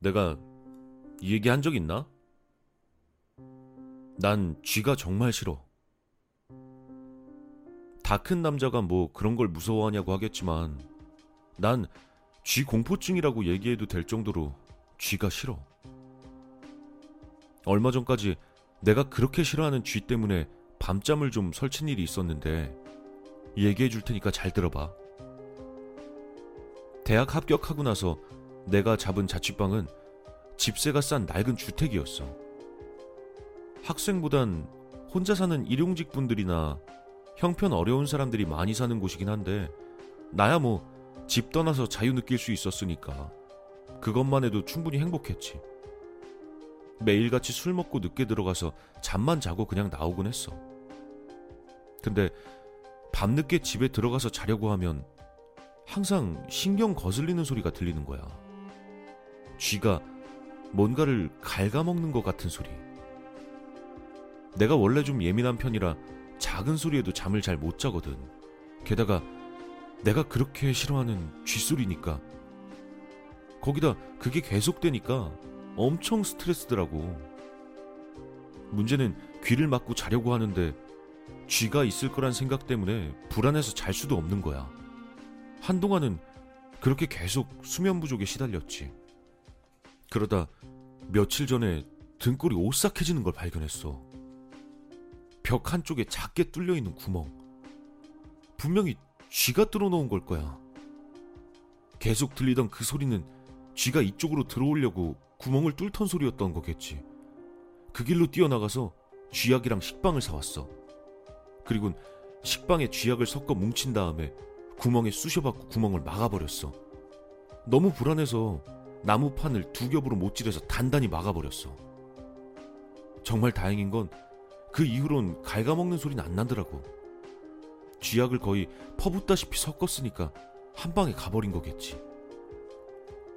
내가 이 얘기 한 적 있나? 난 쥐가 정말 싫어. 다 큰 남자가 뭐 그런 걸 무서워하냐고 하겠지만 난 쥐 공포증이라고 얘기해도 될 정도로 쥐가 싫어. 얼마 전까지 내가 그렇게 싫어하는 쥐 때문에 밤잠을 좀 설친 일이 있었는데 얘기해 줄 테니까 잘 들어봐. 대학 합격하고 나서 내가 잡은 자취방은 집세가 싼 낡은 주택이었어. 학생보단 혼자 사는 일용직 분들이나 형편 어려운 사람들이 많이 사는 곳이긴 한데 나야 뭐 집 떠나서 자유 느낄 수 있었으니까 그것만 해도 충분히 행복했지. 매일같이 술 먹고 늦게 들어가서 잠만 자고 그냥 나오곤 했어. 근데 밤늦게 집에 들어가서 자려고 하면 항상 신경 거슬리는 소리가 들리는 거야. 쥐가 뭔가를 갉아먹는 것 같은 소리. 내가 원래 좀 예민한 편이라 작은 소리에도 잠을 잘 못 자거든. 게다가 내가 그렇게 싫어하는 쥐소리니까. 거기다 그게 계속되니까 엄청 스트레스더라고. 문제는 귀를 막고 자려고 하는데 쥐가 있을 거란 생각 때문에 불안해서 잘 수도 없는 거야. 한동안은 그렇게 계속 수면 부족에 시달렸지. 그러다 며칠 전에 등골이 오싹해지는 걸 발견했어. 벽 한쪽에 작게 뚫려 있는 구멍. 분명히 쥐가 뚫어놓은 걸 거야. 계속 들리던 그 소리는 쥐가 이쪽으로 들어오려고 구멍을 뚫던 소리였던 거겠지. 그 길로 뛰어나가서 쥐약이랑 식빵을 사왔어. 그리고 식빵에 쥐약을 섞어 뭉친 다음에 구멍에 쑤셔박고 구멍을 막아버렸어. 너무 불안해서 나무판을 두 겹으로 못질해서 단단히 막아버렸어. 정말 다행인 건 그 이후론 갉아먹는 소리는 안 나더라고. 쥐약을 거의 퍼붓다시피 섞었으니까 한 방에 가버린 거겠지.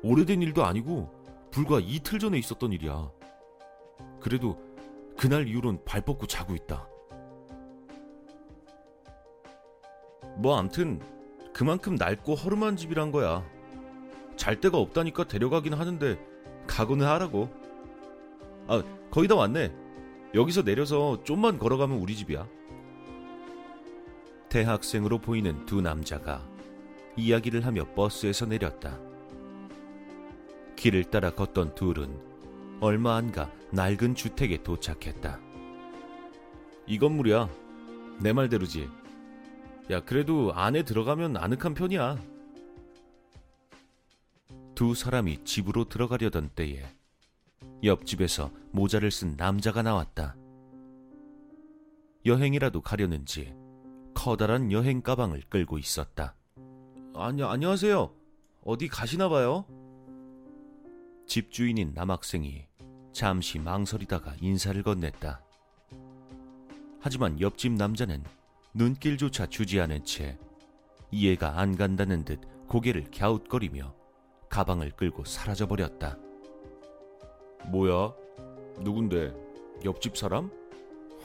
오래된 일도 아니고 불과 이틀 전에 있었던 일이야. 그래도 그날 이후론 발 뻗고 자고 있다. 뭐 암튼 그만큼 낡고 허름한 집이란 거야. 잘 데가 없다니까 데려가긴 하는데 각오는 하라고. 아, 거의 다 왔네. 여기서 내려서 좀만 걸어가면 우리 집이야. 대학생으로 보이는 두 남자가 이야기를 하며 버스에서 내렸다. 길을 따라 걷던 둘은 얼마 안 가 낡은 주택에 도착했다. 이 건물이야. 내 말대로지. 야, 그래도 안에 들어가면 아늑한 편이야. 두 사람이 집으로 들어가려던 때에 옆집에서 모자를 쓴 남자가 나왔다. 여행이라도 가려는지 커다란 여행 가방을 끌고 있었다. 아니, 안녕하세요. 어디 가시나 봐요? 집주인인 남학생이 잠시 망설이다가 인사를 건넸다. 하지만 옆집 남자는 눈길조차 주지 않은 채 이해가 안 간다는 듯 고개를 갸웃거리며 가방을 끌고 사라져버렸다. 뭐야? 누군데? 옆집 사람?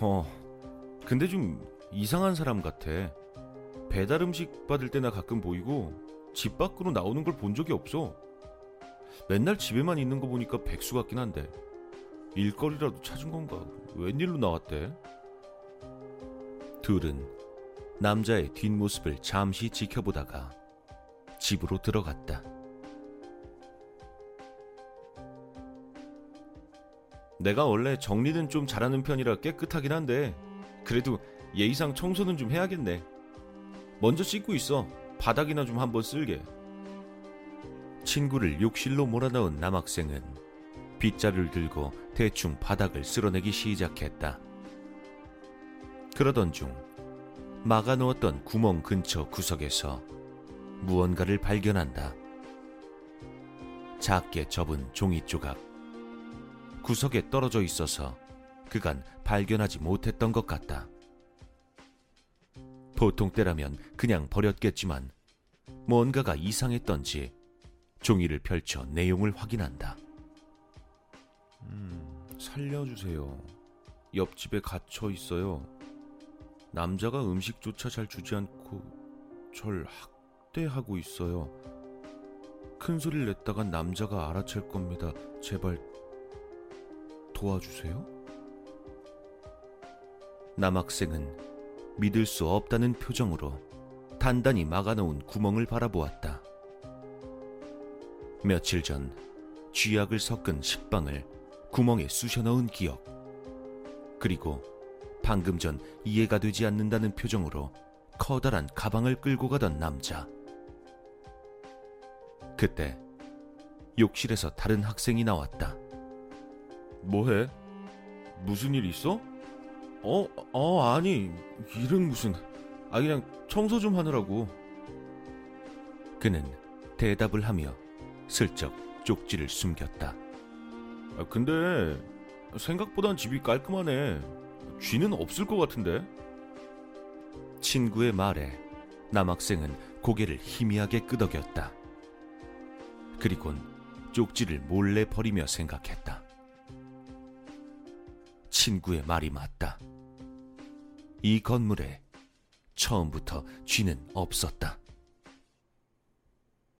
어, 근데 좀 이상한 사람 같아. 배달 음식 받을 때나 가끔 보이고 집 밖으로 나오는 걸 본 적이 없어. 맨날 집에만 있는 거 보니까 백수 같긴 한데 일거리라도 찾은 건가? 웬일로 나왔대? 둘은 남자의 뒷모습을 잠시 지켜보다가 집으로 들어갔다. 내가 원래 정리는 좀 잘하는 편이라 깨끗하긴 한데 그래도 예의상 청소는 좀 해야겠네. 먼저 씻고 있어. 바닥이나 좀 한번 쓸게. 친구를 욕실로 몰아넣은 남학생은 빗자루를 들고 대충 바닥을 쓸어내기 시작했다. 그러던 중 막아놓았던 구멍 근처 구석에서 무언가를 발견한다. 작게 접은 종이 조각. 구석에 떨어져 있어서 그간 발견하지 못했던 것 같다. 보통 때라면 그냥 버렸겠지만 뭔가가 이상했던지 종이를 펼쳐 내용을 확인한다. 음, 살려주세요. 옆집에 갇혀 있어요. 남자가 음식조차 잘 주지 않고 절 학대하고 있어요. 큰 소리를 냈다가 남자가 알아챌 겁니다. 제발 도와주세요. 남학생은 믿을 수 없다는 표정으로 단단히 막아놓은 구멍을 바라보았다. 며칠 전 쥐약을 섞은 식빵을 구멍에 쑤셔 넣은 기억. 그리고 방금 전 이해가 되지 않는다는 표정으로 커다란 가방을 끌고 가던 남자. 그때 욕실에서 다른 학생이 나왔다. 뭐해? 무슨 일 있어? 어, 어, 아니, 일은 무슨. 아, 그냥 청소 좀 하느라고. 그는 대답을 하며 슬쩍 쪽지를 숨겼다. 아, 근데 생각보단 집이 깔끔하네. 쥐는 없을 것 같은데. 친구의 말에 남학생은 고개를 희미하게 끄덕였다. 그리곤 쪽지를 몰래 버리며 생각했다. 친구의 말이 맞다. 이 건물에 처음부터 쥐는 없었다.